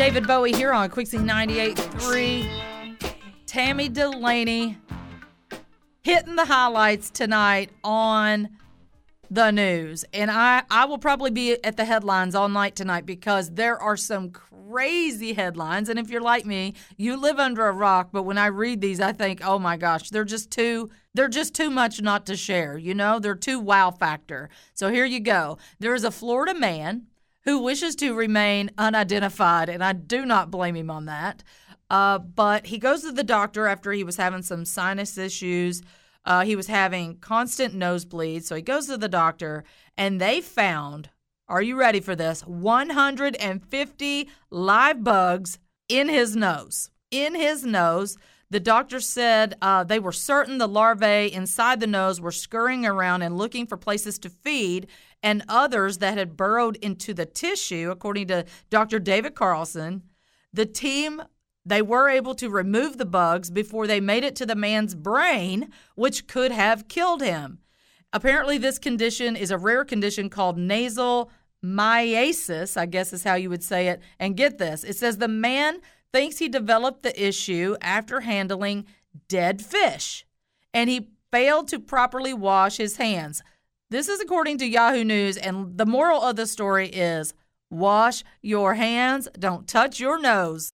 David Bowie here on Quixie 98.3. Tammy Delaney hitting the highlights tonight on the news. And I, I will probably be at the headlines all night tonight because there are some crazy headlines. And if you're like me, you live under a rock, but when I read these, I think, oh my gosh, they're just too they're just too much not to share, you know? They're too wow factor. So here you go. There is a Florida man who wishes to remain unidentified, and I do not blame him on that. Uh, but he goes to the doctor after he was having some sinus issues. Uh, he was having constant nosebleeds. So he goes to the doctor, and they found are you ready for this? 150 live bugs in his nose. In his nose. The doctor said uh, they were certain the larvae inside the nose were scurrying around and looking for places to feed, and others that had burrowed into the tissue, according to Dr. David Carlson. The team they were able to remove the bugs before they made it to the man's brain, which could have killed him. Apparently, this condition is a rare condition called nasal myiasis, I guess is how you would say it. And get this it says the man thinks he developed the issue after handling dead fish, and he failed to properly wash his hands. This is according to Yahoo News, and the moral of the story is wash your hands, don't touch your nose.